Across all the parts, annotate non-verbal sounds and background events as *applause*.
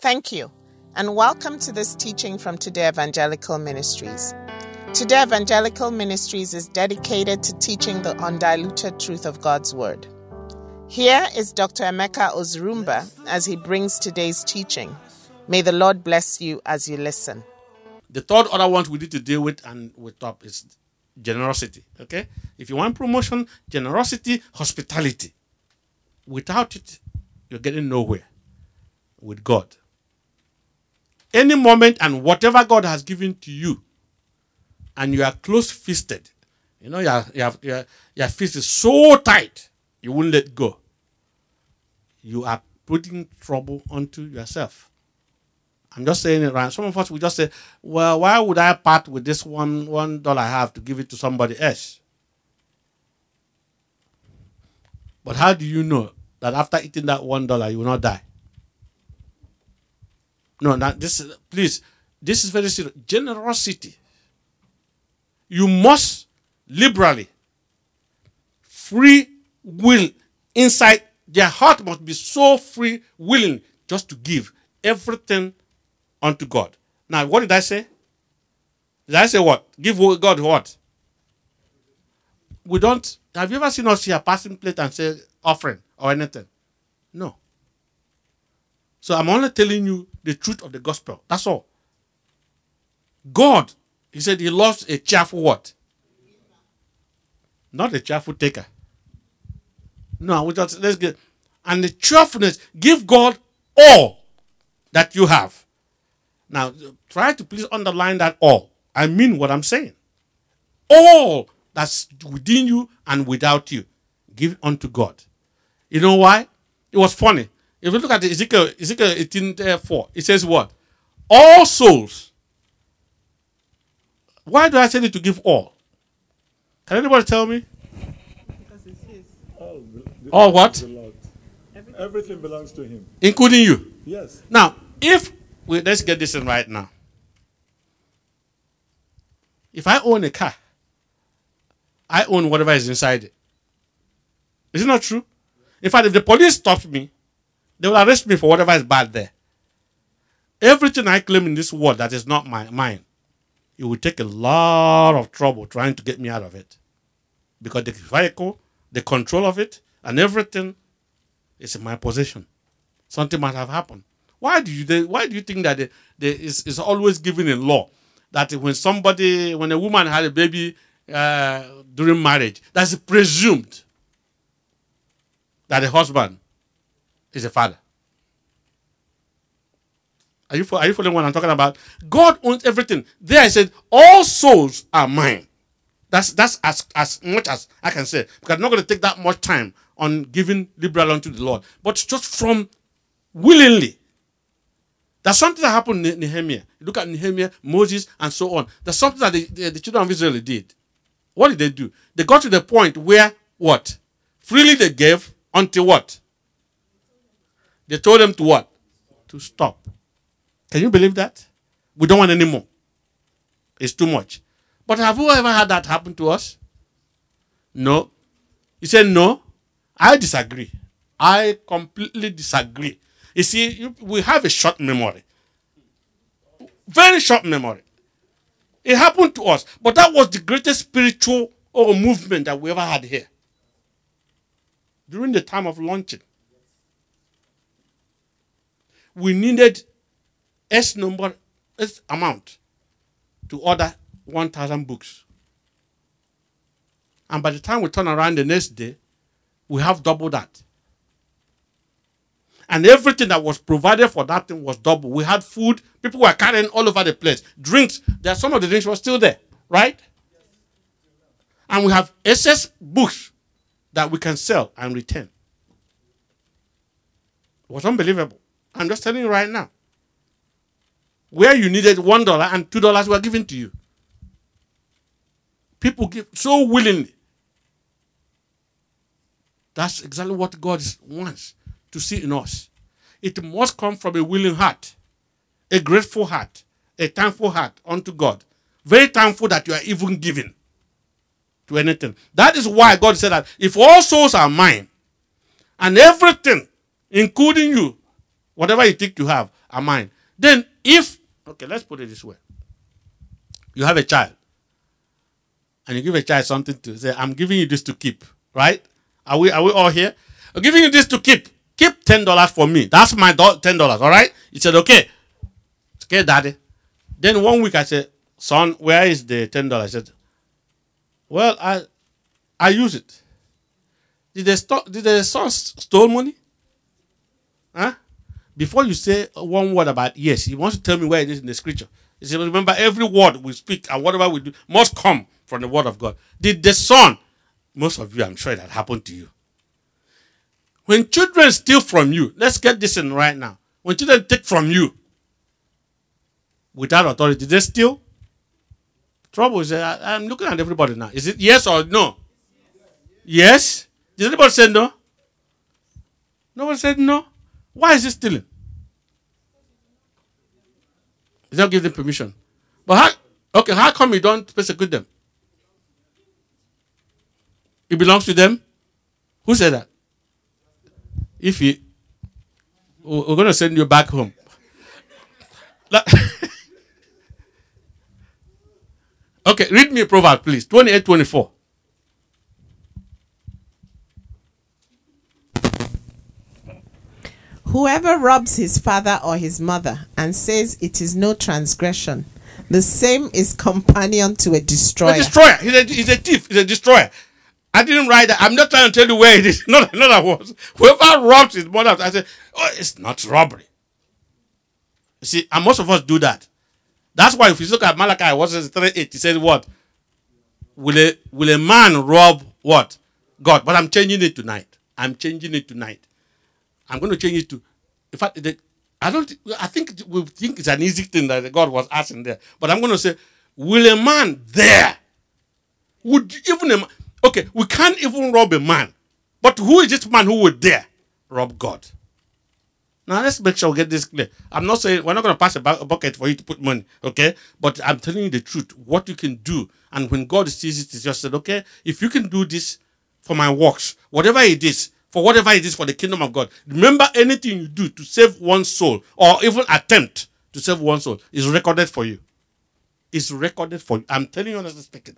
Thank you, and welcome to this teaching from Today Evangelical Ministries. Today Evangelical Ministries is dedicated to teaching the undiluted truth of God's Word. Here is Dr. Emeka Ozurumba as he brings today's teaching. May the Lord bless you as you listen. The third other one we need to deal with and with top is generosity. Okay? If you want promotion, generosity, hospitality. Without it, you're getting nowhere with God. Any moment and whatever God has given to you, and you are close fisted, you know, your, your, your, your fist is so tight, you won't let go. You are putting trouble onto yourself. I'm just saying it right. Some of us will just say, well, why would I part with this one one dollar I have to give it to somebody else? But how do you know that after eating that one dollar you will not die? No, not this is please, this is very serious. Generosity. You must liberally, free will inside their heart must be so free, willing just to give everything unto God. Now, what did I say? Did I say what? Give God what? We don't. Have you ever seen us here passing plate and say offering or anything? No. So I'm only telling you the truth of the gospel. That's all. God, He said He loves a cheerful what? Not a cheerful taker. No, we just let's get and the cheerfulness. Give God all that you have. Now, try to please underline that all. I mean what I'm saying. All that's within you and without you, give unto God. You know why? It was funny. If you look at Ezekiel, Ezekiel 18 eh, 4, it says what? All souls. Why do I say it to give all? Can anybody tell me? Because it's his. All, be- be- All what? belongs- Everything belongs to him. Including you. Yes. Now, if we let's get this in right now. If I own a car, I own whatever is inside it. Is it not true? In fact, if the police stop me, they will arrest me for whatever is bad there. Everything I claim in this world that is not my mine, it will take a lot of trouble trying to get me out of it. Because the vehicle, the control of it, and everything is in my possession. Something might have happened. Why do you they, why do you think that the, the, it's, it's always given in law that when somebody when a woman had a baby uh, during marriage, that's presumed that the husband is a father. Are you, are you following what I'm talking about? God owns everything. There I said, all souls are mine. That's that's as as much as I can say. Because I'm not going to take that much time on giving liberal unto the Lord. But just from willingly. There's something that happened in Nehemiah. Look at Nehemiah, Moses, and so on. There's something that the, the, the children of Israel did. What did they do? They got to the point where what? Freely they gave until what? They told them to what? To stop. Can you believe that? We don't want any more. It's too much. But have you ever had that happen to us? No. He said, No. I disagree. I completely disagree. You see, you, we have a short memory. Very short memory. It happened to us, but that was the greatest spiritual or movement that we ever had here. During the time of launching, we needed S number, S amount to order 1,000 books. And by the time we turn around the next day, we have double that. And everything that was provided for that thing was double. We had food, people were carrying all over the place. Drinks, there some of the drinks were still there, right? And we have excess books that we can sell and return. It was unbelievable. I'm just telling you right now. Where you needed one dollar and two dollars were given to you. People give so willingly. That's exactly what God wants to see in us. It must come from a willing heart, a grateful heart, a thankful heart unto God. Very thankful that you are even giving to anything. That is why God said that if all souls are mine, and everything, including you, whatever you think you have, are mine. Then if okay, let's put it this way. You have a child, and you give a child something to say, I'm giving you this to keep, right? Are we are we all here? I'm giving you this to keep. Keep ten dollars for me. That's my do- ten dollars, all right? He said, Okay. Okay, daddy. Then one week I said, Son, where is the ten dollars? I said, Well, I I use it. Did the sto- did the son stole money? Huh? Before you say one word about yes, he wants to tell me where it is in the scripture. He said, Remember, every word we speak and whatever we do must come from the word of God. Did the son, most of you, I'm sure that happened to you. When children steal from you, let's get this in right now. When children take from you without authority, they steal? Trouble is, uh, I'm looking at everybody now. Is it yes or no? Yes? Did anybody say no? Nobody said no. Why is he stealing? He don't give them permission. But how okay, how come you don't persecute them? It belongs to them? Who said that? If you we- we're gonna send you back home. *laughs* *laughs* Okay, read me a proverb, please. 28 24. Whoever robs his father or his mother and says it is no transgression, the same is companion to a destroyer. A destroyer. He's a, he's a thief. He's a destroyer. I didn't write that. I'm not trying to tell you where it is. *laughs* Not another words. Whoever robs his mother, I said, oh, it's not robbery. You see, and most of us do that. That's why if you look at Malachi, what says 3 8, he said, What? Will a, will a man rob what? God. But I'm changing it tonight. I'm changing it tonight. I'm going to change it to, in fact, the, I don't, I think we think it's an easy thing that God was asking there. But I'm going to say, will a man there, would even a man, okay, we can't even rob a man. But who is this man who would dare rob God? Now let's make sure we get this clear. I'm not saying we're not going to pass a, bu- a bucket for you to put money, okay? But I'm telling you the truth, what you can do, and when God sees it, He just said, okay, if you can do this for my works, whatever it is, for whatever it is for the kingdom of God, remember anything you do to save one soul, or even attempt to save one soul, is recorded for you. It's recorded for you. I'm telling you honestly speaking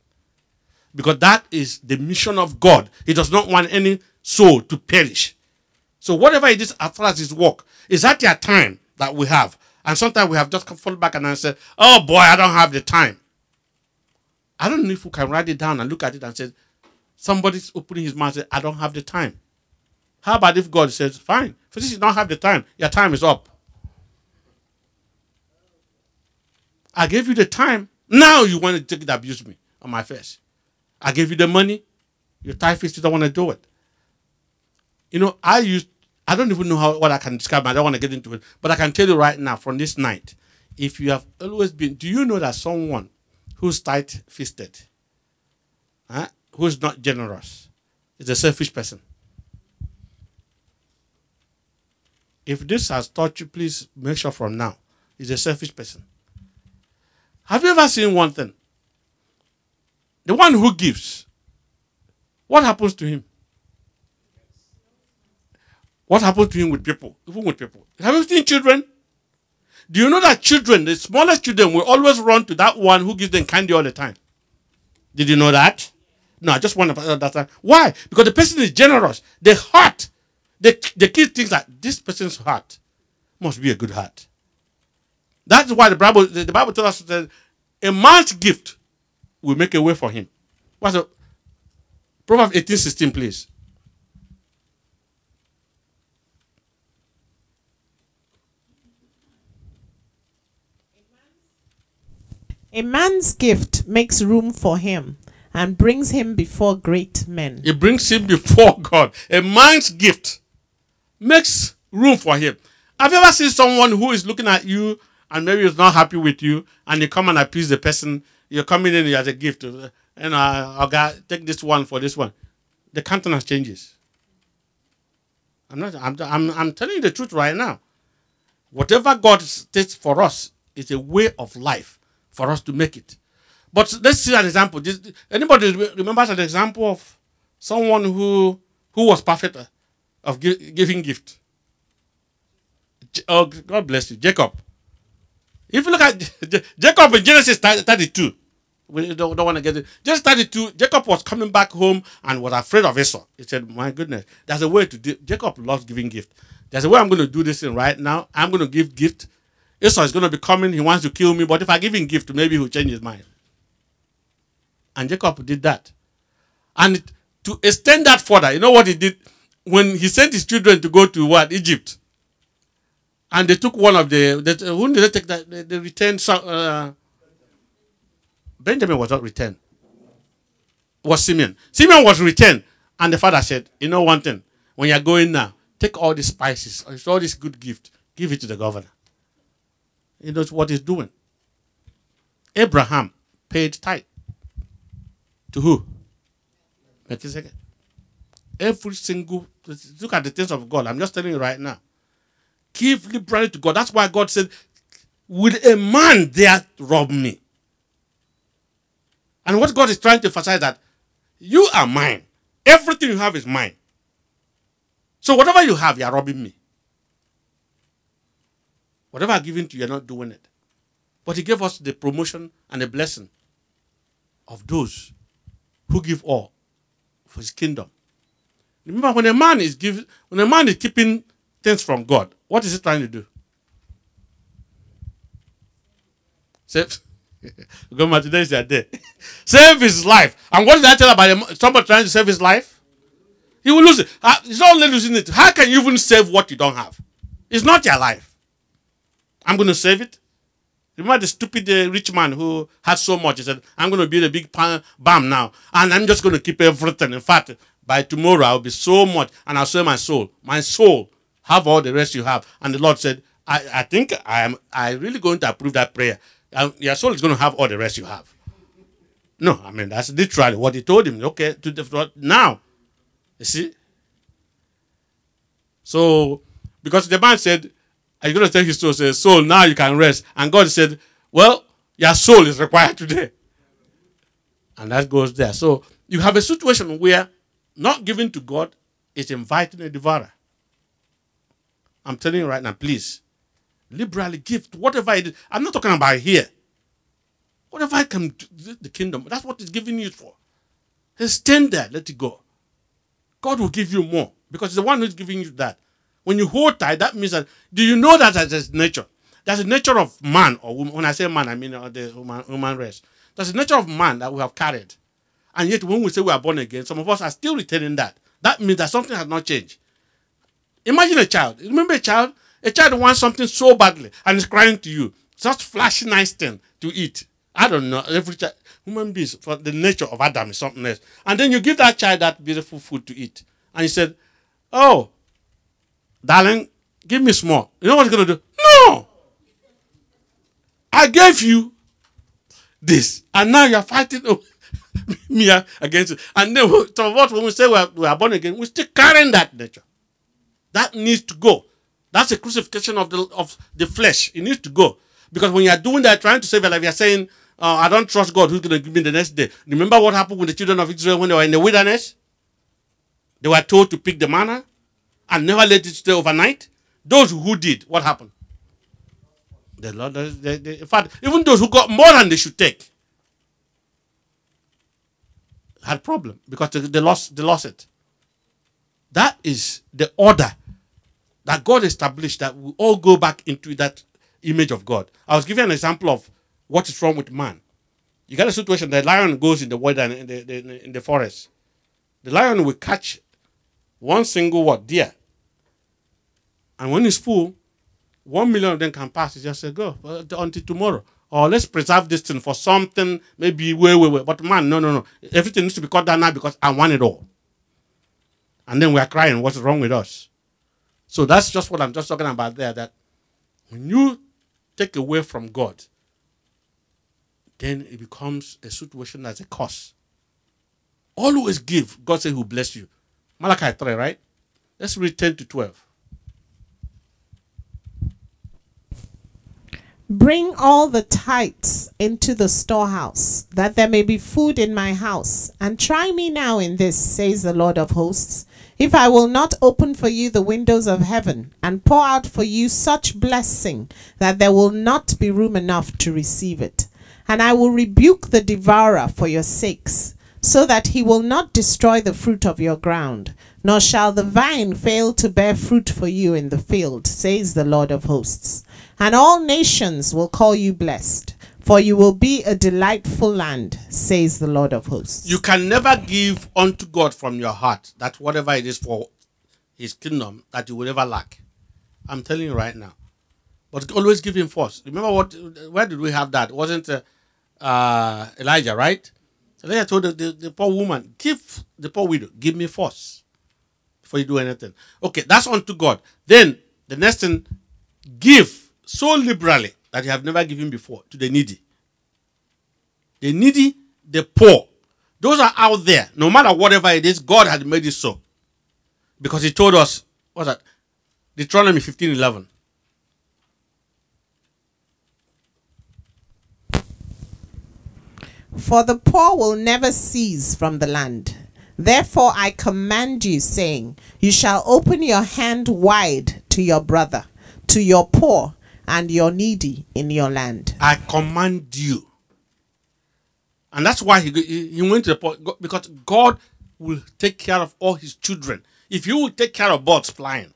because that is the mission of God. He does not want any soul to perish. So whatever it is as far as his work, is at your time that we have. And sometimes we have just come fall back and I said, Oh boy, I don't have the time. I don't know if we can write it down and look at it and say, somebody's opening his mouth and say, I don't have the time. How about if God says, Fine, you don't have the time, your time is up. I gave you the time. Now you want to take it abuse me on my face. I gave you the money. Your fist, you don't want to do it. You know, I used, I don't even know how what I can describe. I don't want to get into it. But I can tell you right now from this night, if you have always been, do you know that someone who's tight fisted, huh, who's not generous, is a selfish person? If this has taught you, please make sure from now, he's a selfish person. Have you ever seen one thing? The one who gives, what happens to him? What happens to him with people, even with people? Have you seen children? Do you know that children, the smallest children, will always run to that one who gives them candy all the time? Did you know that? No, I just want to understand. Why? Because the person is generous. The heart, the, the kid thinks that this person's heart must be a good heart. That's why the Bible, the, the Bible tells us that a man's gift will make a way for him. What's the Proverbs 18, 16, please. A man's gift makes room for him and brings him before great men. It brings him before God. A man's gift makes room for him. Have you ever seen someone who is looking at you and maybe is not happy with you and you come and appease the person? You're coming in as a gift. And uh, okay, take this one for this one. The countenance changes. I'm not. I'm, I'm. I'm telling you the truth right now. Whatever God states for us is a way of life for us to make it. But let's see an example. Anybody re- remembers an example of someone who who was perfect of gi- giving gift? Oh, God bless you, Jacob. If you look at J- Jacob in Genesis 32, we don't, don't want to get it. Genesis 32, Jacob was coming back home and was afraid of Esau. He said, My goodness, there's a way to do Jacob loves giving gift. There's a way I'm going to do this thing right now. I'm going to give gift. Esau is going to be coming. He wants to kill me. But if I give him gift, maybe he'll change his mind. And Jacob did that. And to extend that further, you know what he did? When he sent his children to go to what? Egypt. And they took one of the, the who did they take that? They, they returned uh, Benjamin was not returned. Was Simeon. Simeon was returned. And the father said, You know one thing, when you're going now, take all these spices, all this good gift, give it to the governor. He knows what he's doing. Abraham paid tithe. To who? Melchizedek. Every single look at the things of God. I'm just telling you right now. Give liberally to God. That's why God said, Will a man dare rob me? And what God is trying to emphasize that you are mine. Everything you have is mine. So whatever you have, you are robbing me. Whatever I've given to you, you're not doing it. But He gave us the promotion and the blessing of those who give all for His kingdom. Remember, when a man is giving, when a man is keeping things from God, what is he trying to do? Save. *laughs* Grandma, today is their day. *laughs* save his life. And what did I tell about somebody trying to save his life? He will lose it. He's only losing it. How can you even save what you don't have? It's not your life. I'm going to save it. Remember the stupid uh, rich man who had so much? He said, I'm going to build a big pan- bam now, and I'm just going to keep everything. In fact, by tomorrow, I'll be so much, and I'll sell my soul. My soul, have all the rest you have. And the Lord said, I, I think I am I really going to approve that prayer. Um, your soul is going to have all the rest you have. No, I mean, that's literally what he told him. Okay, to the, now, you see? So, because the man said, Are you going to take his soul? Says, Soul, now you can rest. And God said, Well, your soul is required today. And that goes there. So, you have a situation where not giving to God is inviting a devourer. I'm telling you right now, please, liberally give whatever it is. I'm not talking about here. Whatever I can do, the kingdom, that's what it's giving you for. Just stand there, let it go. God will give you more because it's the one who's giving you that. When you hold tight, that means that. Do you know that there's nature? That's the nature of man or woman. When I say man, I mean uh, the human, human race. That's the nature of man that we have carried, and yet when we say we are born again, some of us are still retaining that. That means that something has not changed. Imagine a child. Remember a child? A child wants something so badly and is crying to you. Just flashy nice thing to eat. I don't know. Every child, human beings, for the nature of Adam is something else. And then you give that child that beautiful food to eat. And he said, Oh, darling, give me small. You know what he's going to do? No! I gave you this. And now you're fighting *laughs* me against it. And then some of us, when we say we are, we are born again, we're still carrying that nature. That needs to go. That's a crucifixion of the of the flesh. It needs to go. Because when you're doing that, trying to save your life, you're saying, uh, I don't trust God who's going to give me the next day. Remember what happened with the children of Israel when they were in the wilderness? They were told to pick the manna and never let it stay overnight. Those who did, what happened? The Lord, they, they, in fact, even those who got more than they should take had problem because they, lost they lost it. That is the order that God established that we all go back into that image of God. I was giving an example of what is wrong with man. You got a situation the lion goes in the wood and in the, the, in the forest. The lion will catch one single what deer, and when it's full, one million of them can pass. He just say go until tomorrow, or let's preserve this thing for something maybe way way way. But man, no no no, everything needs to be cut down now because I want it all. And then we are crying, what's wrong with us? So that's just what I'm just talking about there. That when you take away from God, then it becomes a situation that's a curse. Always give. God said He'll bless you. Malachi 3, right? Let's read 10 to 12. Bring all the tithes into the storehouse, that there may be food in my house. And try me now in this, says the Lord of hosts, If I will not open for you the windows of heaven and pour out for you such blessing that there will not be room enough to receive it, and I will rebuke the devourer for your sakes, so that he will not destroy the fruit of your ground, nor shall the vine fail to bear fruit for you in the field, says the Lord of hosts. And all nations will call you blessed, for you will be a delightful land, says the Lord of hosts. You can never give unto God from your heart that whatever it is for his kingdom that you will never lack. I'm telling you right now. But always give him first. Remember what where did we have that? It wasn't uh, uh, Elijah, right? Elijah told the, the, the poor woman, give the poor widow, give me first before you do anything. Okay, that's unto God. Then the next thing, give so liberally that you have never given before to the needy. The needy, the poor. Those are out there. No matter whatever it is, God had made it so. Because He told us, what's that? Deuteronomy 15 11. For the poor will never cease from the land. Therefore I command you, saying, You shall open your hand wide to your brother, to your poor and your needy in your land. I command you. And that's why he, he went to the point because God will take care of all his children. If you will take care of birds flying,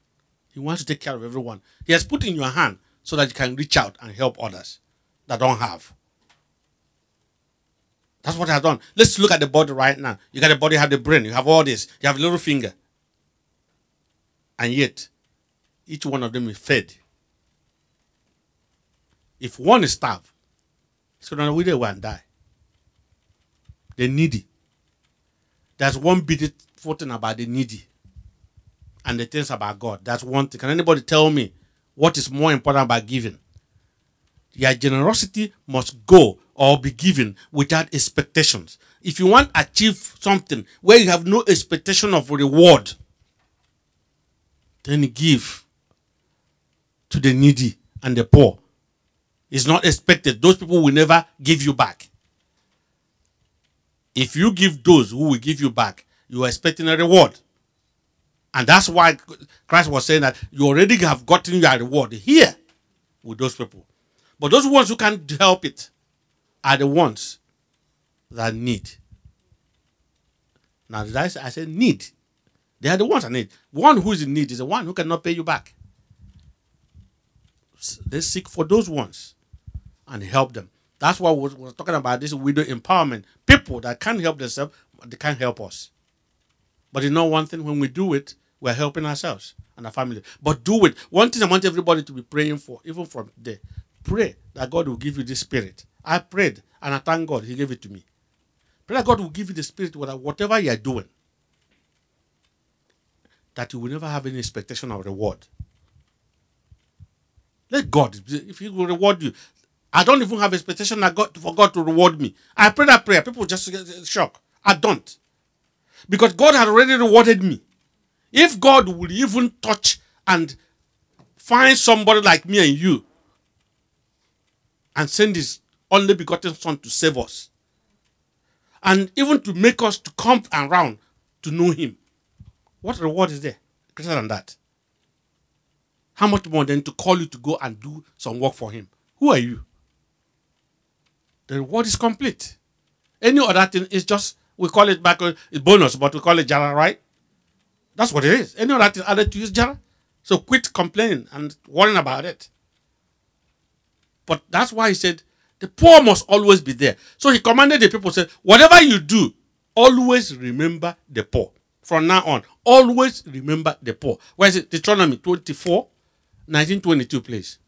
he wants to take care of everyone. He has put in your hand so that you can reach out and help others that don't have. That's what I've done. Let's look at the body right now. You got the body, you have the brain, you have all this, you have a little finger. And yet, each one of them is fed. If one is starved, so now we they will die. The needy. There's one beautiful thing about the needy and the things about God. That's one thing. Can anybody tell me what is more important about giving? Your generosity must go or be given without expectations. If you want to achieve something where you have no expectation of reward, then give to the needy and the poor. It's not expected. Those people will never give you back. If you give those who will give you back, you are expecting a reward. And that's why Christ was saying that you already have gotten your reward here with those people. But those ones who can't help it are the ones that need. Now, did I say, I said need? They are the ones that need. One who is in need is the one who cannot pay you back. They seek for those ones and help them. That's what we're, talking about this widow empowerment. People that can't help themselves, they can't help us. But you know one thing, when we do it, we're helping ourselves and our family. But do it. One thing I want everybody to be praying for, even from today, pray that God will give you this spirit. I prayed and I thank God He gave it to me. Pray that God will give you the spirit whatever you are doing, that you will never have any expectation of reward. Let God, if He will reward you, I don't even have expectation that God, for God to reward me. I pray that prayer, people just get shocked. I don't. Because God had already rewarded me. If God would even touch and find somebody like me and you and send his only begotten son to save us and even to make us to come around to know him what reward is there greater than that how much more than to call you to go and do some work for him who are you the reward is complete any other thing is just we call it back it's bonus but we call it jara right that's what it is any other thing added to is jara so quit complaining and worrying about it but that's why he said the poor must always be there. So he commanded the people, said, whatever you do, always remember the poor. From now on, always remember the poor. Where is it? Deuteronomy 24, 1922, please.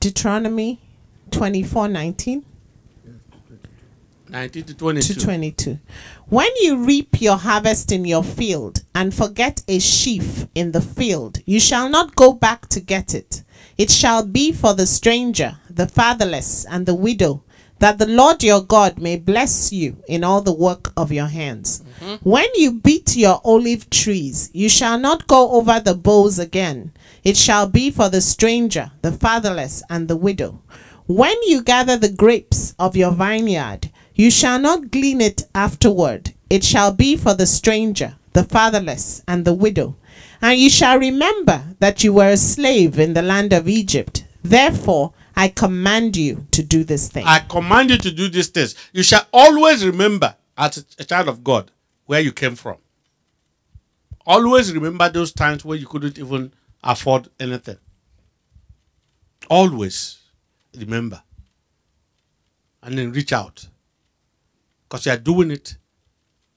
Deuteronomy 24 19 19 to 22. to 22. When you reap your harvest in your field and forget a sheaf in the field, you shall not go back to get it. It shall be for the stranger, the fatherless, and the widow, that the Lord your God may bless you in all the work of your hands. Mm-hmm. When you beat your olive trees, you shall not go over the boughs again. It shall be for the stranger, the fatherless, and the widow. When you gather the grapes of your vineyard, you shall not glean it afterward. It shall be for the stranger, the fatherless, and the widow. And you shall remember that you were a slave in the land of Egypt. Therefore, I command you to do this thing. I command you to do these things. You shall always remember, as a- child of God, where you came from. Always remember those times where you couldn't even afford anything. Always remember. And then reach out. Because you are doing it.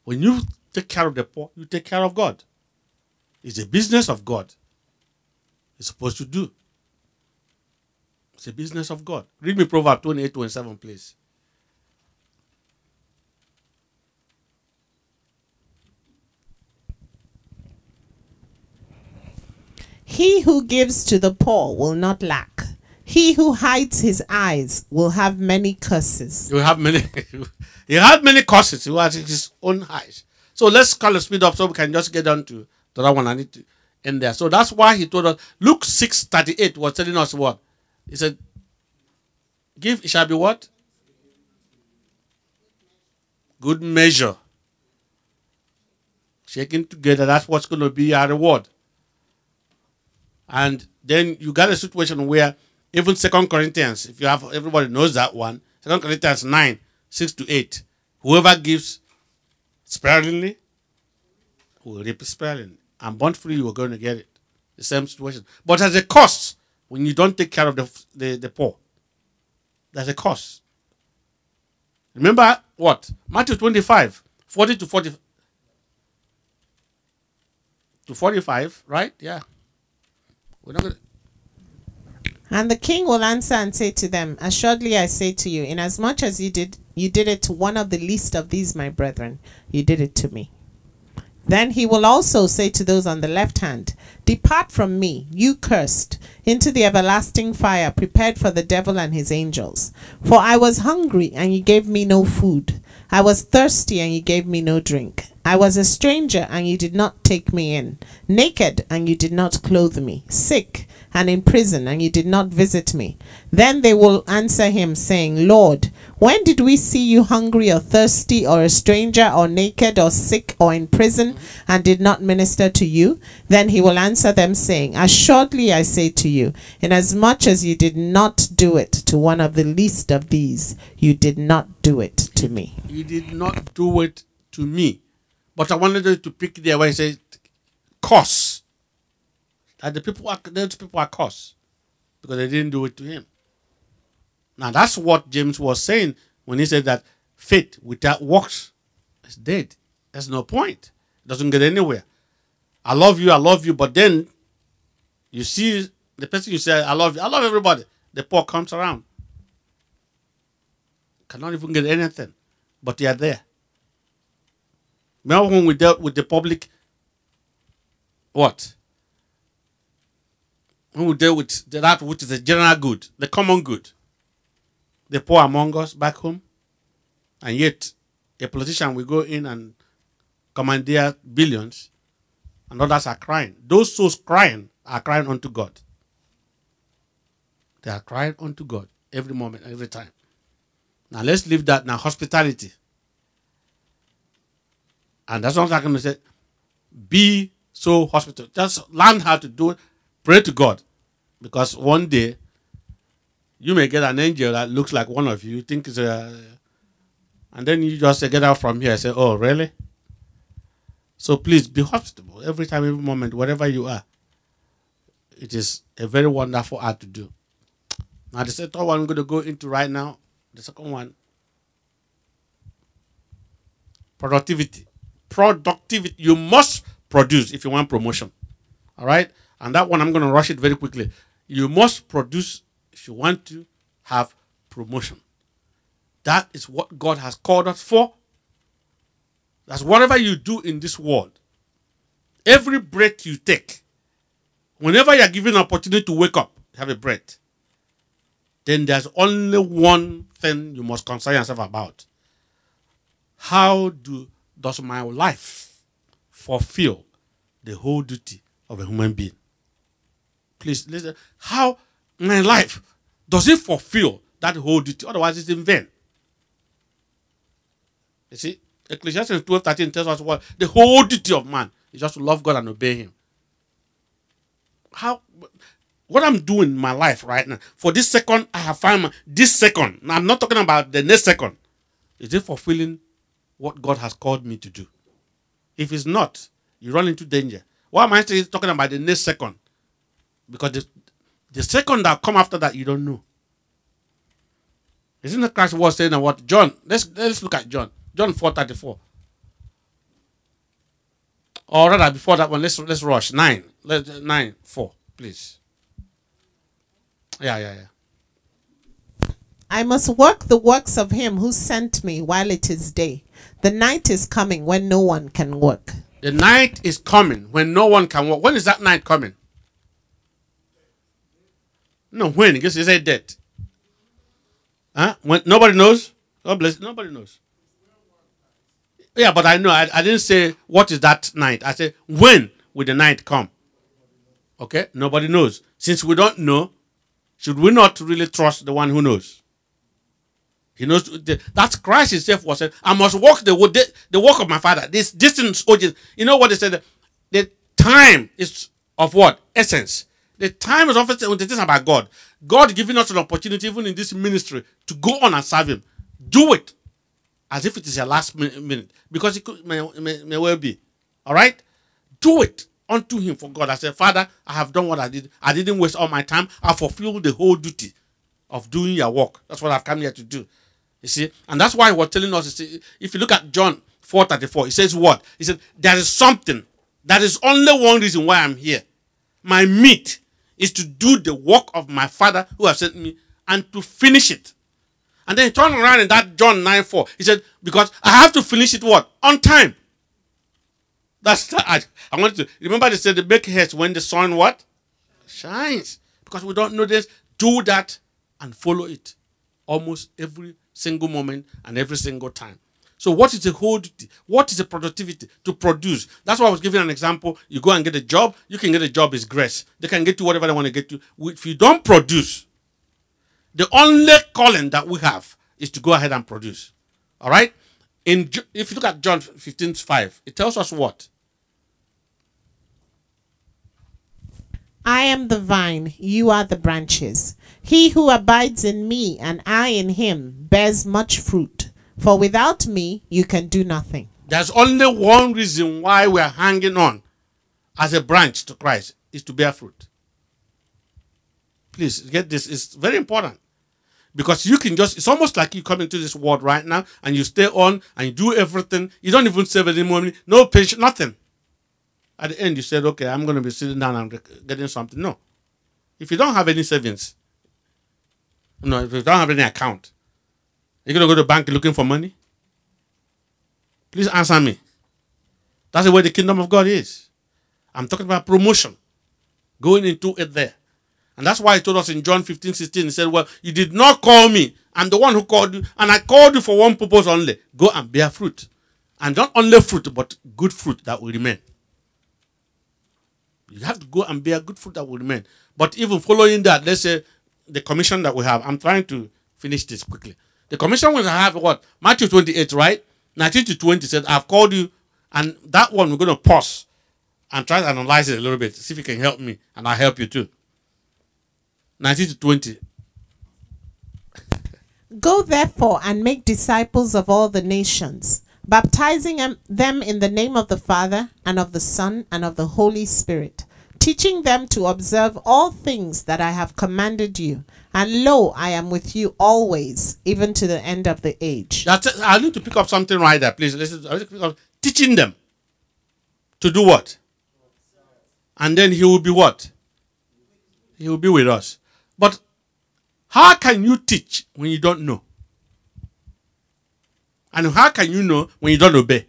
When you take care of the poor, you take care of God. It's a business of God. It's supposed to do. It's a business of God. Read me Proverbs 28 27, please. He who gives to the poor will not lack. He who hides his eyes will have many curses. You have many. *laughs* he had many curses. He has his own eyes. So let's call the speed up so we can just get down to the other one. I need to end there. So that's why he told us. Luke six thirty eight was telling us what he said. Give it shall be what good measure. Shaking together. That's what's going to be our reward. And then you got a situation where even Second Corinthians, if you have everybody knows that one, Second Corinthians nine six to eight, whoever gives sparingly will reap sparingly, and bountifully you are going to get it. The same situation, but as a cost when you don't take care of the the, the poor. There's a cost. Remember what Matthew 25, 40 to 40 to 45, right? Yeah. We're not gonna And the king will answer and say to them, Assuredly I say to you, inasmuch as you did you did it to one of the least of these my brethren, you did it to me. Then he will also say to those on the left hand, Depart from me, you cursed, into the everlasting fire prepared for the devil and his angels. For I was hungry, and you gave me no food. I was thirsty, and you gave me no drink. I was a stranger, and you did not take me in. Naked, and you did not clothe me. Sick, and in prison, and you did not visit me. Then they will answer him, saying, Lord, when did we see you hungry or thirsty, or a stranger, or naked, or sick, or in prison, and did not minister to you? Then he will answer them, saying, Assuredly I say to you, inasmuch as you did not do it to one of the least of these, you did not do it to me. You did not do it to me. But I wanted to pick there where he said, curse. That the people are, those people are cursed because they didn't do it to him. Now that's what James was saying when he said that faith without works is dead. There's no point. It doesn't get anywhere. I love you, I love you, but then you see the person you say, I love you, I love everybody. The poor comes around. Cannot even get anything. But they are there. Remember when we dealt with the public what? We deal with that which is the general good, the common good, the poor among us back home, and yet a politician will go in and commandeer billions, and others are crying. Those souls crying are crying unto God. They are crying unto God every moment, every time. Now let's leave that now. Hospitality. And that's what I'm going to say. Be so hospitable. Just learn how to do it. Pray to God. Because one day you may get an angel that looks like one of you. You think it's a and then you just get out from here and say, Oh, really? So please be hospitable every time, every moment, wherever you are. It is a very wonderful art to do. Now the second one I'm going to go into right now, the second one, productivity. Productivity. You must produce if you want promotion. All right? And that one, I'm going to rush it very quickly. You must produce if you want to have promotion. That is what God has called us for. That's whatever you do in this world. Every breath you take, whenever you're given an opportunity to wake up, have a breath, then there's only one thing you must concern yourself about. How do does my life fulfill the whole duty of a human being? Please listen. How my life does it fulfill that whole duty. Otherwise, it's in vain. You see, Ecclesiastes 12 13 tells us what the whole duty of man is just to love God and obey Him. How, what I'm doing in my life right now, for this second, I have found my, this second. Now, I'm not talking about the next second. Is it fulfilling what God has called me to do? If it's not, you run into danger. Why am I still talking about the next second? Because the, the second that come after that, you don't know. Isn't the Christ was saying what John? Let's let's look at John. John four thirty four. Or rather, before that one, let's let's rush nine. Let nine four, please. Yeah, yeah, yeah. I must work the works of him who sent me while it is day. The night is coming when no one can work. The night is coming when no one can work. When is that night coming? No, when? Because he said that. Huh? When nobody knows? God bless. Nobody knows. Yeah, but I know. I, I didn't say what is that night. I said when will the night come? Okay, nobody knows. Since we don't know, should we not really trust the one who knows? He knows that's Christ Himself was saying, I must walk the, the the work of my Father. This distance, oh, you know what they said? The time is of what essence. The time is of essence when it oh, is about God. God giving us an opportunity, even in this ministry, to go on and serve Him. Do it as if it is your last minute, because it could, may, may, may well be. All right, do it unto Him for God. I said, Father, I have done what I did. I didn't waste all my time. I fulfilled the whole duty of doing your work. That's what I've come here to do. You see, and that's why we're telling us. If you look at John four thirty four, he says what? He said there is something. That is only one reason why I'm here. My meat is to do the work of my Father who has sent me and to finish it. And then he turned around in that John 9 4. He said, Because I have to finish it what? On time. That's I, I want to remember they said the make haste when the sun what? Shines. Because we don't know this. Do that and follow it. Almost every single moment and every single time. So what is the whole? What is the productivity to produce? That's why I was giving an example. You go and get a job, you can get a job is grace. They can get to whatever they want to get to. If you don't produce, the only calling that we have is to go ahead and produce. All right? In if you look at John 15, 5, it tells us what? I am the vine, you are the branches. He who abides in me and I in him bears much fruit. For without me you can do nothing. There's only one reason why we are hanging on as a branch to Christ is to bear fruit. Please get this. It's very important. Because you can just, it's almost like you come into this world right now and you stay on and you do everything. You don't even save any money, no pension, nothing. At the end, you said, okay, I'm going to be sitting down and getting something. No. If you don't have any savings, no, if you don't have any account, you're going to go to the bank looking for money? Please answer me. That's way the kingdom of God is. I'm talking about promotion, going into it there. And that's why he told us in John 15, 16, he said, Well, you did not call me. I'm the one who called you, and I called you for one purpose only go and bear fruit. And not only fruit, but good fruit that will remain. You have to go and bear good fruit that will remain. But even following that, let's say the commission that we have, I'm trying to finish this quickly. The commission will have what? Matthew 28, right? 19 to 20 said, I've called you, and that one we're going to pause and try to analyze it a little bit, see if you can help me, and I'll help you too. 19 to 20. Go therefore and make disciples of all the nations, baptizing them in the name of the Father, and of the Son, and of the Holy Spirit, teaching them to observe all things that I have commanded you. And lo, I am with you always, even to the end of the age. That's. I need to pick up something right there, please. Listen, teaching them to do what? And then he will be what? He will be with us. But how can you teach when you don't know? And how can you know when you don't obey?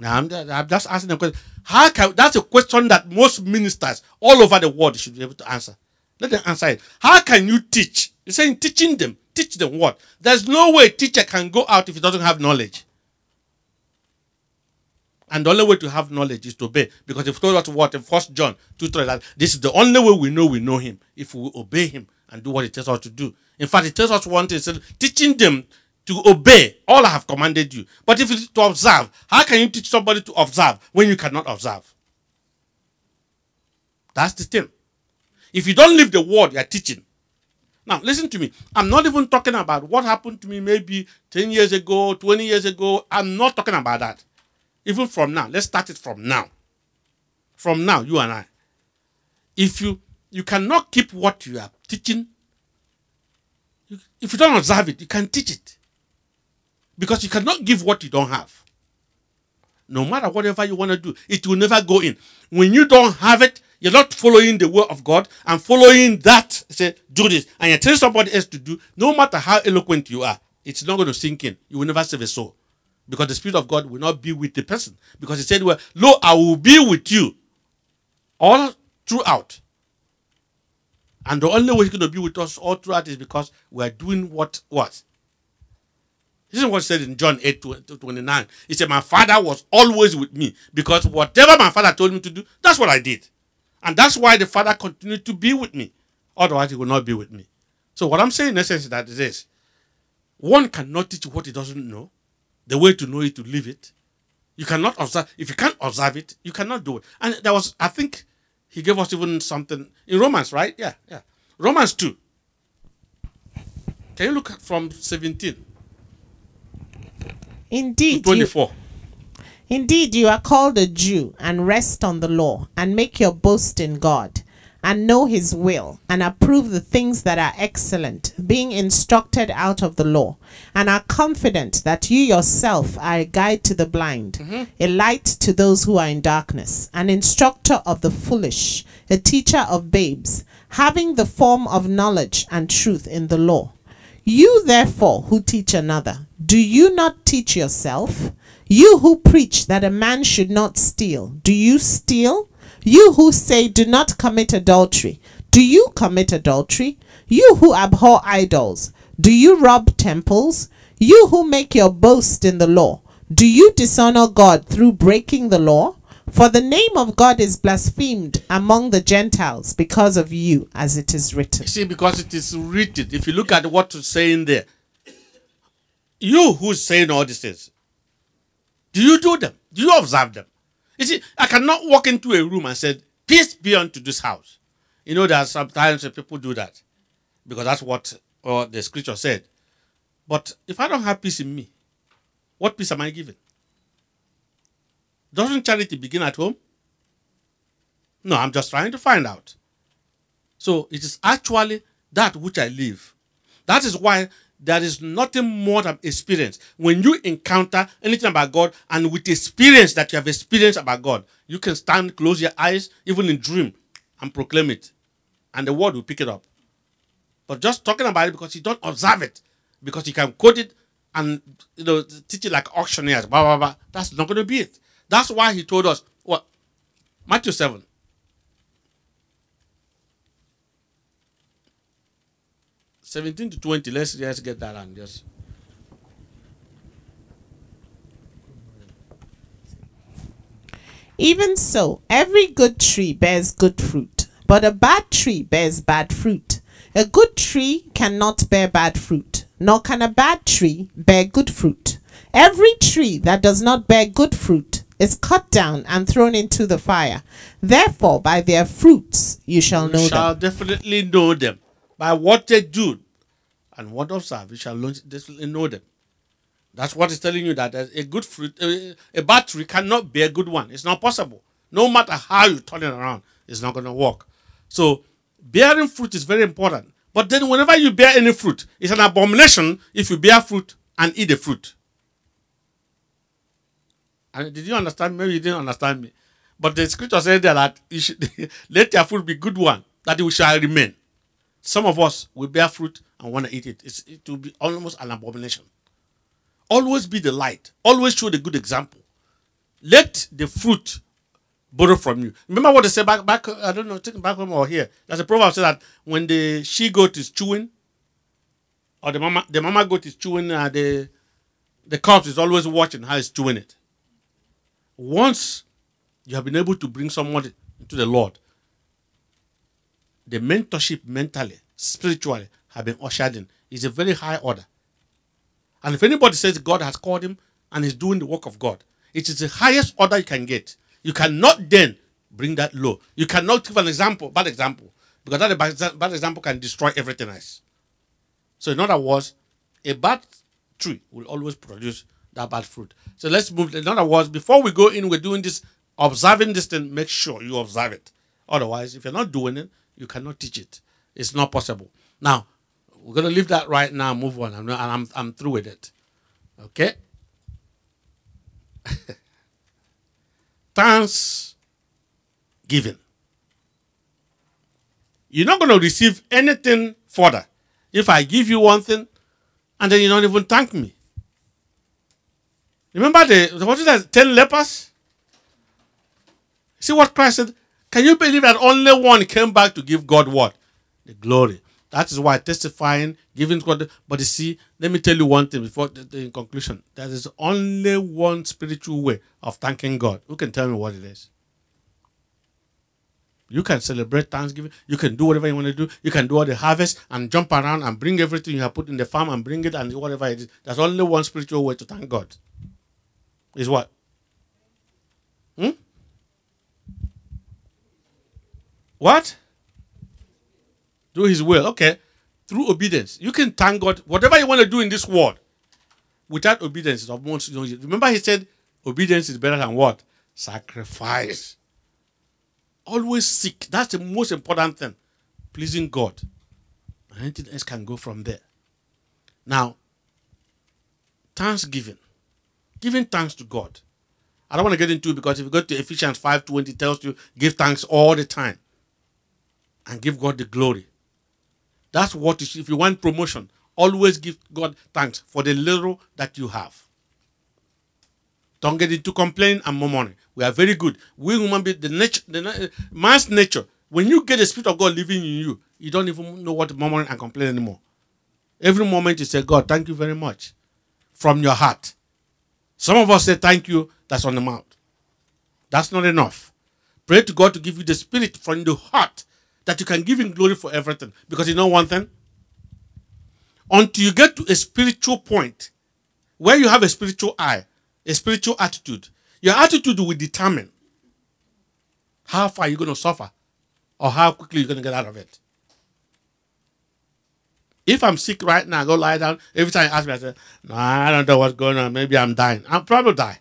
Now I'm, I'm just asking a question. How can that's a question that most ministers all over the world should be able to answer. Let them answer it. How can you teach? You're saying teaching them. Teach them what? There's no way a teacher can go out if he doesn't have knowledge. And the only way to have knowledge is to obey. Because if told us what in First John 2 3 that this is the only way we know we know him if we obey him and do what He tells us to do. In fact, He tells us one thing, said, teaching them to obey all I have commanded you. But if it's to observe, how can you teach somebody to observe when you cannot observe? That's the thing. If you don't live the word you are teaching, now listen to me. I'm not even talking about what happened to me maybe 10 years ago, 20 years ago. I'm not talking about that. Even from now, let's start it from now. From now, you and I. If you you cannot keep what you are teaching, if you don't observe it, you can teach it. Because you cannot give what you don't have. No matter whatever you want to do, it will never go in. When you don't have it, you're not following the word of God and following that. Say, do this. And you're telling somebody else to do, no matter how eloquent you are, it's not going to sink in. You will never save a soul. Because the Spirit of God will not be with the person. Because He said, Well, Lo, I will be with you all throughout. And the only way He's going to be with us all throughout is because we're doing what was. This is what he said in John 8 29. He said, My father was always with me because whatever my father told me to do, that's what I did. And that's why the father continued to be with me. Otherwise, he would not be with me. So, what I'm saying in essence is that is this one cannot teach what he doesn't know. The way to know it, to live it. You cannot observe. If you can't observe it, you cannot do it. And there was, I think, he gave us even something in Romans, right? Yeah, yeah. Romans 2. Can you look from 17 Indeed, you, 24? indeed, you are called a Jew and rest on the law and make your boast in God and know his will and approve the things that are excellent, being instructed out of the law, and are confident that you yourself are a guide to the blind, mm-hmm. a light to those who are in darkness, an instructor of the foolish, a teacher of babes, having the form of knowledge and truth in the law. You therefore who teach another, do you not teach yourself? You who preach that a man should not steal, do you steal? You who say do not commit adultery, do you commit adultery? You who abhor idols, do you rob temples? You who make your boast in the law, do you dishonor God through breaking the law? For the name of God is blasphemed among the Gentiles because of you, as it is written. See, because it is written. If you look at what it's saying there, you who's saying all these things, do you do them? Do you observe them? You see, I cannot walk into a room and say, Peace be unto this house. You know that sometimes people do that because that's what uh, the scripture said. But if I don't have peace in me, what peace am I giving? Doesn't charity begin at home? No, I'm just trying to find out. So it is actually that which I live. That is why there is nothing more than experience. When you encounter anything about God and with experience that you have experienced about God, you can stand, close your eyes, even in dream, and proclaim it. And the word will pick it up. But just talking about it because you don't observe it, because you can quote it and you know teach it like auctioneers, blah blah blah. That's not going to be it. That's why he told us what Matthew seven. Seventeen to twenty. Let's just get that and just. Even so, every good tree bears good fruit, but a bad tree bears bad fruit. A good tree cannot bear bad fruit, nor can a bad tree bear good fruit. Every tree that does not bear good fruit is cut down and thrown into the fire. Therefore, by their fruits you shall know you shall them. definitely know them by what they do and what observe. You shall definitely know them. That's what is telling you that a good fruit, a, a bad tree cannot be a good one. It's not possible. No matter how you turn it around, it's not going to work. So, bearing fruit is very important. But then, whenever you bear any fruit, it's an abomination if you bear fruit and eat the fruit. And did you understand? Maybe you didn't understand me. But the scripture said there that you should *laughs* let your fruit be good one, that it shall remain. Some of us will bear fruit and want to eat it. It's, it will be almost an abomination. Always be the light. Always show the good example. Let the fruit borrow from you. Remember what they say back back I don't know, take back home or here. There's a proverb that when the she goat is chewing, or the mama the mama goat is chewing, uh, the the calf is always watching how it's chewing it. Once you have been able to bring someone into the Lord, the mentorship mentally spiritually have been ushered in. It's a very high order. And if anybody says God has called him and is doing the work of God, it is the highest order you can get. You cannot then bring that low. You cannot give an example, bad example, because that bad bad example can destroy everything else. So, in other words, a bad tree will always produce that bad fruit. So, let's move. In other words, before we go in, we're doing this, observing this thing, make sure you observe it. Otherwise, if you're not doing it, you cannot teach it. It's not possible. Now, we're going to leave that right now, move on, and I'm, I'm through with it. Okay? *laughs* Thanks giving. You're not going to receive anything further if I give you one thing and then you don't even thank me. Remember the what is that? Ten lepers? See what Christ said? Can you believe that only one came back to give God what? The glory. That is why testifying, giving God. But you see, let me tell you one thing before the, the, in conclusion. There is only one spiritual way of thanking God. Who can tell me what it is? You can celebrate Thanksgiving. You can do whatever you want to do. You can do all the harvest and jump around and bring everything you have put in the farm and bring it and whatever it is. There's only one spiritual way to thank God. Is what? Hmm? What? Do his will. Okay. Through obedience. You can thank God. Whatever you want to do in this world, without obedience, is almost you know, remember he said obedience is better than what? Sacrifice. Always seek. That's the most important thing. Pleasing God. Anything else can go from there. Now, thanksgiving. Giving thanks to God. I don't want to get into it because if you go to Ephesians 5:20, tells you give thanks all the time and give God the glory. That's what is if you want promotion, always give God thanks for the little that you have. Don't get into complaining and murmuring. We are very good. We human beings, the nature, the man's nature. When you get the spirit of God living in you, you don't even know what murmuring and complaining anymore. Every moment you say, God, thank you very much, from your heart. Some of us say thank you, that's on the mouth. That's not enough. Pray to God to give you the spirit from the heart that you can give Him glory for everything. Because you know one thing? Until you get to a spiritual point where you have a spiritual eye, a spiritual attitude, your attitude will determine how far you're going to suffer or how quickly you're going to get out of it. If I'm sick right now, I go lie down. Every time you ask me, I say, No, I don't know what's going on. Maybe I'm dying. I'll probably die.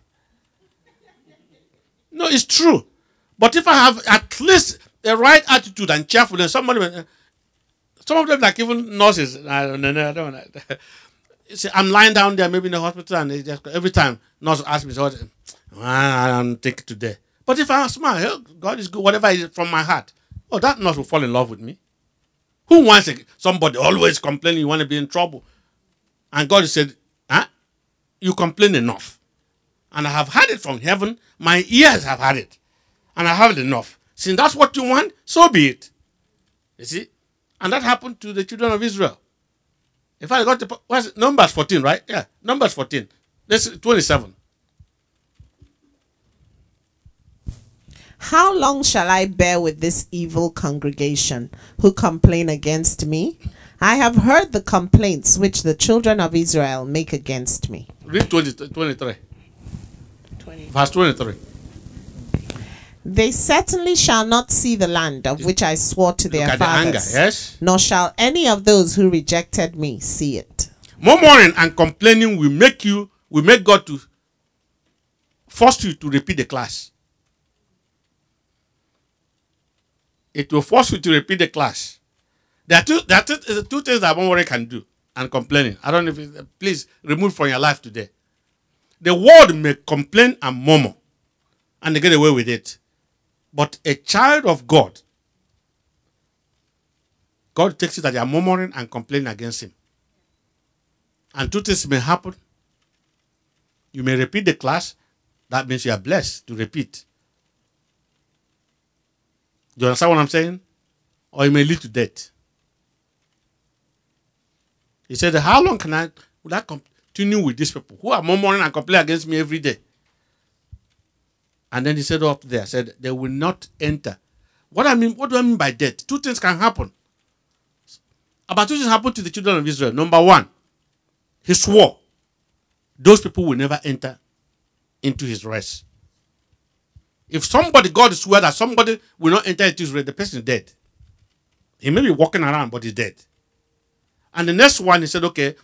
No, it's true. But if I have at least the right attitude and cheerfulness, somebody, some of them, like even nurses, I don't know, I don't know. *laughs* See, I'm lying down there, maybe in the hospital, and they just every time nurse asks me, so, I don't think today. But if I smile, God is good, whatever is from my heart. Oh, that nurse will fall in love with me. Who wants a, somebody always complaining you want to be in trouble? And God said, huh? You complain enough. And I have had it from heaven. My ears have had it. And I have it enough. Since that's what you want, so be it. You see? And that happened to the children of Israel. In fact, I got it? Numbers 14, right? Yeah, Numbers 14. Let's 27. How long shall I bear with this evil congregation who complain against me? I have heard the complaints which the children of Israel make against me. Read 20, 23. 20. Verse 23. They certainly shall not see the land of which I swore to their at the anger, fathers, yes? nor shall any of those who rejected me see it. Murmuring and complaining will make you, will make God to force you to repeat the class. It will force you to repeat the class. There are two, there are two, two things that murmuring can do and complaining. I don't know if it's, please remove from your life today. The world may complain and murmur, and they get away with it. But a child of God, God takes it that they are murmuring and complaining against Him. And two things may happen. You may repeat the class. That means you are blessed to repeat. Do you understand what I'm saying? Or it may lead to death. He said, How long can I will I continue with these people who are murmuring and complaining against me every day? And then he said up there, said, they will not enter. What I mean, what do I mean by death? Two things can happen. about two things happened to the children of Israel. Number one, he swore those people will never enter into his rest. If somebody, God swear that somebody will not enter into his the person is dead. He may be walking around, but he's dead. And the next one, he said, okay,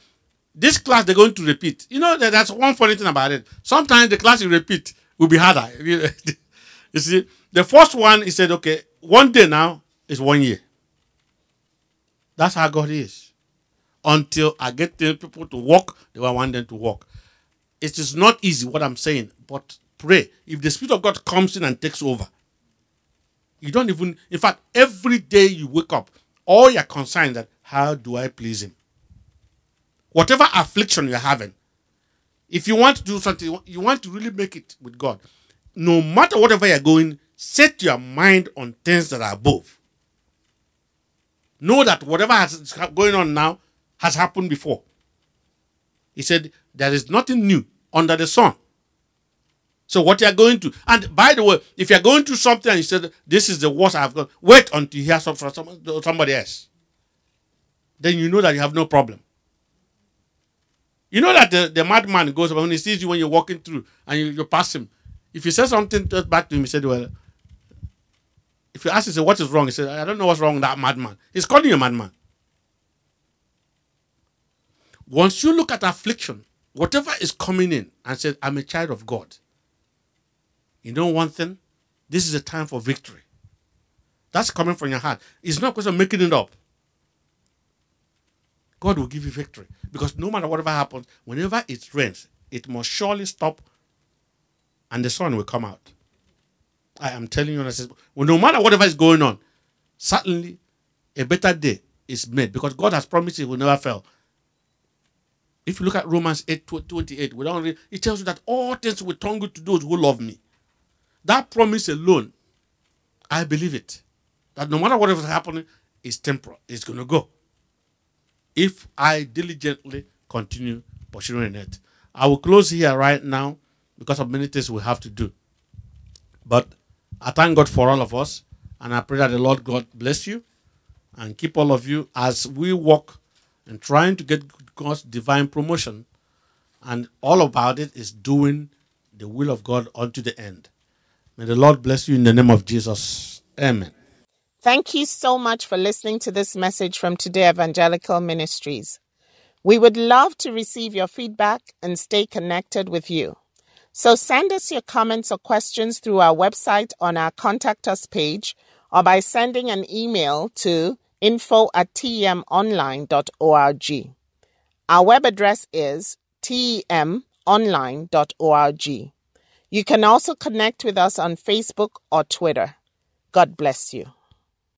this class they're going to repeat. You know, that- that's one funny thing about it. Sometimes the class you repeat will be harder. *laughs* You see, the first one, he said, okay, one day now is one year. That's how God is. Until I get the people to walk they I want them to walk. It is not easy what I'm saying, but pray. If the Spirit of God comes in and takes over, you don't even, in fact, every day you wake up, all you're concerned that how do I please Him? Whatever affliction you're having, if you want to do something, you want to really make it with God, no matter whatever you're going, set your mind on things that are above. Know that whatever has going on now has happened before. He said, There is nothing new under the sun. So what you're going to, and by the way, if you're going to something and you said, This is the worst I've got, wait until you hear some from somebody else. Then you know that you have no problem. You know that the, the madman goes when he sees you when you're walking through and you, you pass him. If you say something back to him, he said, Well, if you ask him, say, What is wrong? He said, I don't know what's wrong with that madman. He's calling you a madman. Once you look at affliction, whatever is coming in and said, I'm a child of God. You know one thing? This is a time for victory. That's coming from your heart. It's not because of making it up. God will give you victory. Because no matter whatever happens, whenever it rains, it must surely stop and the sun will come out. I am telling you, and honestly, well, no matter whatever is going on, certainly a better day is made because God has promised it will never fail. If you look at Romans 8 tw- 28, we don't read, it tells you that all things will turn good to those who love me. That promise alone, I believe it. That no matter whatever is happening, it's temporal. It's going to go. If I diligently continue pursuing it. I will close here right now because of many things we have to do. But I thank God for all of us, and I pray that the Lord God bless you and keep all of you as we walk and trying to get God's divine promotion. And all about it is doing the will of God unto the end. May the Lord bless you in the name of Jesus. Amen. Thank you so much for listening to this message from Today Evangelical Ministries. We would love to receive your feedback and stay connected with you. So send us your comments or questions through our website on our contact us page or by sending an email to info at temonline.org. Our web address is temonline.org. You can also connect with us on Facebook or Twitter. God bless you.